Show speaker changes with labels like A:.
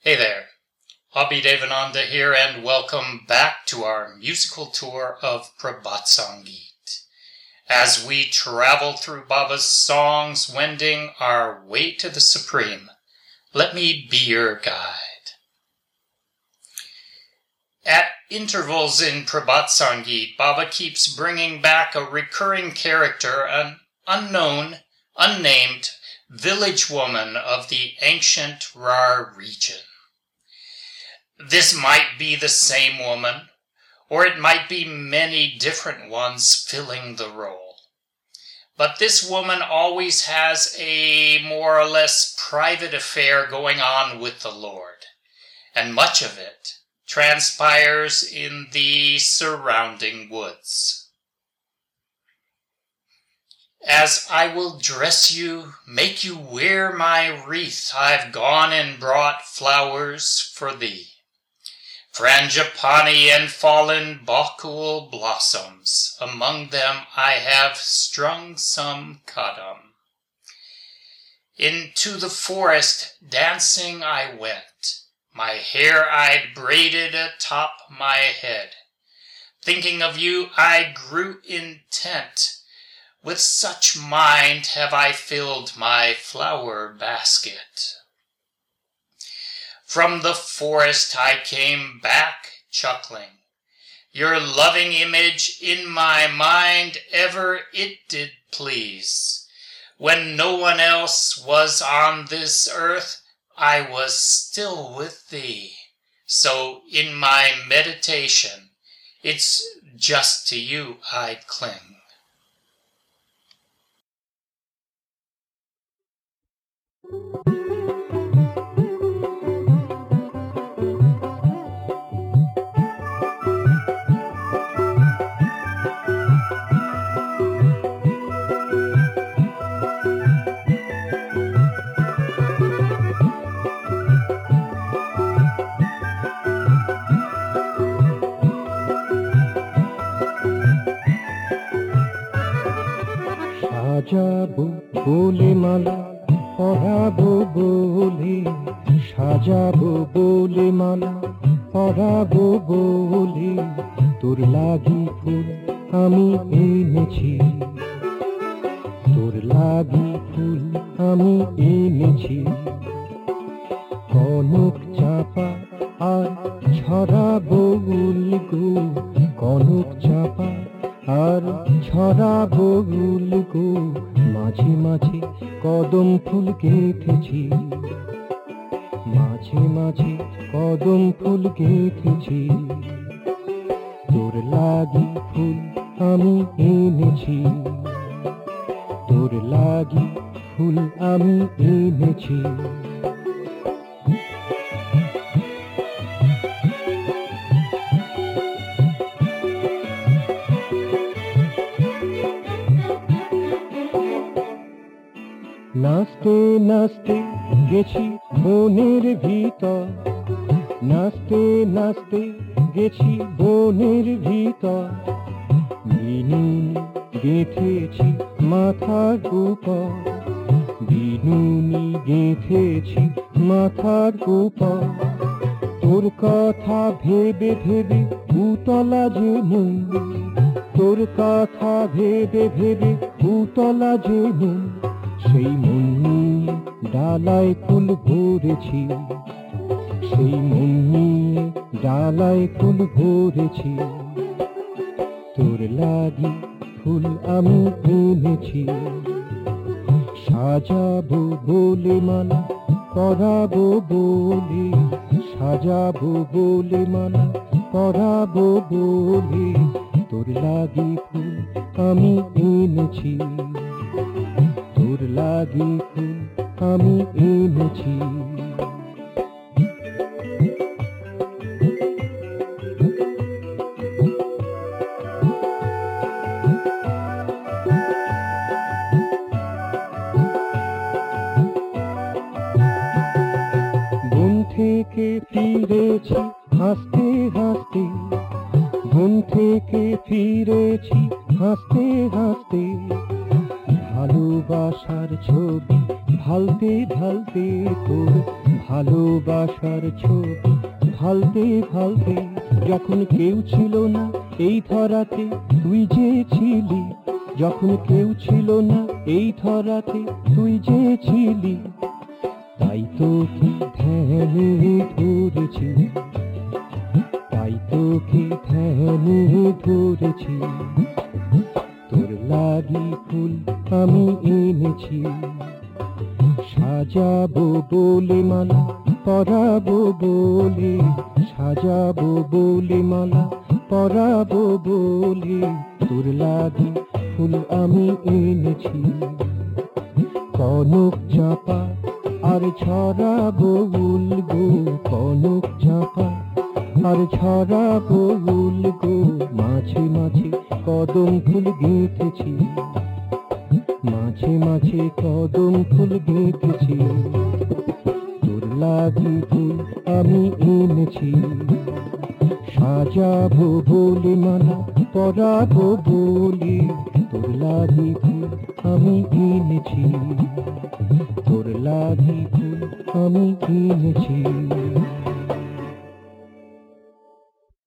A: Hey there, Abhi Devananda here, and welcome back to our musical tour of Prabhat Sangeet. As we travel through Baba's songs, wending our way to the Supreme, let me be your guide. At intervals in Prabhat Sangeet, Baba keeps bringing back a recurring character, an unknown, unnamed village woman of the ancient Rar region. This might be the same woman, or it might be many different ones filling the role. But this woman always has a more or less private affair going on with the Lord, and much of it transpires in the surrounding woods. As I will dress you, make you wear my wreath, I've gone and brought flowers for thee frangipani and fallen bokul blossoms. Among them I have strung some kadam. Into the forest dancing I went, my hair I'd braided atop my head. Thinking of you I grew intent. With such mind have I filled my flower basket. From the forest I came back chuckling. Your loving image in my mind ever it did please. When no one else was on this earth, I was still with thee. So in my meditation, it's just to you I'd cling.
B: সাজাবো বলে মালা পরাবো বলে, সাজাবো বলে মালা পরাবো বলে, তোর লাগি ফুল আমি এনেছি। তোর লাগি ফুল আমি এনেছি। কনক চাপা আর ছড়াবো গো কনক চাপা আর ছড়াবো গো মাঝে মাঝে কদম ফুল গেঁথেছি মাঝে মাঝে কদম ফুল গেঁথেছি তোর লাগি ফুল আমি এনেছি। তোর লাগি ফুল আমি এনেছি। নাচতে নাচতে গেছি বনের ভিতর। নাচতে নাচতে গেছি বনের ভিতর। বিনুনি গেঁথেছি মাথার উপর। বিনুনি গেঁথেছি মাথার উপর। তোর কথা ভেবে ভেবে উতলা যে তোর কথা ভেবে ভেবে উতলা যে সেই মন নিয়ে ডালায় ফুল ভরেছি। সেই মন নিয়ে ডালায় ফুল ভরেছি। তোর লাগি ফুল আমি এনেছি সাজাবো বলে মালা পরাবো বলে। সাজাবো বলে মালা পরাবো বলে। তোর লাগি ফুল আমি এনেছি তোর লাগি ফুল আমি এনেছি। থেকে ফিরেছি হাসতে হাসতে। বন থেকে ফিরেছি হাসতে হাসতে। ভালোবাসার ছবি ভালতে ভালতে তোর ভালোবাসার ছবি ভালতে ভালতে যখন কেউ ছিল না এই ধরাতে, তুই যে ছিলি, যখন কেউ ছিল না এই ধরাতে, তুই যে ছিলি। তাই তো কি ধ্যানে ধরেছি, তাই তো কি ধ্যানে ধরেছি। তোর লাগি ফুল আমি এনেছি। সাজাবো বলে মালা, পরাবো বলে, সাজাবো বলে মালা, পরাবো বলে, তোর লাগি ফুল আমি এনেছি। কনক চাপা আর ছড়াবো উলগো কনক চাপা আর ছড়াবো উলগো মাঝে মাঝে কদম ফুল গেঁথেছি। মাঝে মাঝে কদম ফুল গেঁথেছি। তোর লাগি ফুল আমি এনেছি। সাজাবো বলে মালা পরাবো বলে, তোর লাগি ফুল আমি এনেছি। তোর লাগি ফুল আমি কিনেছি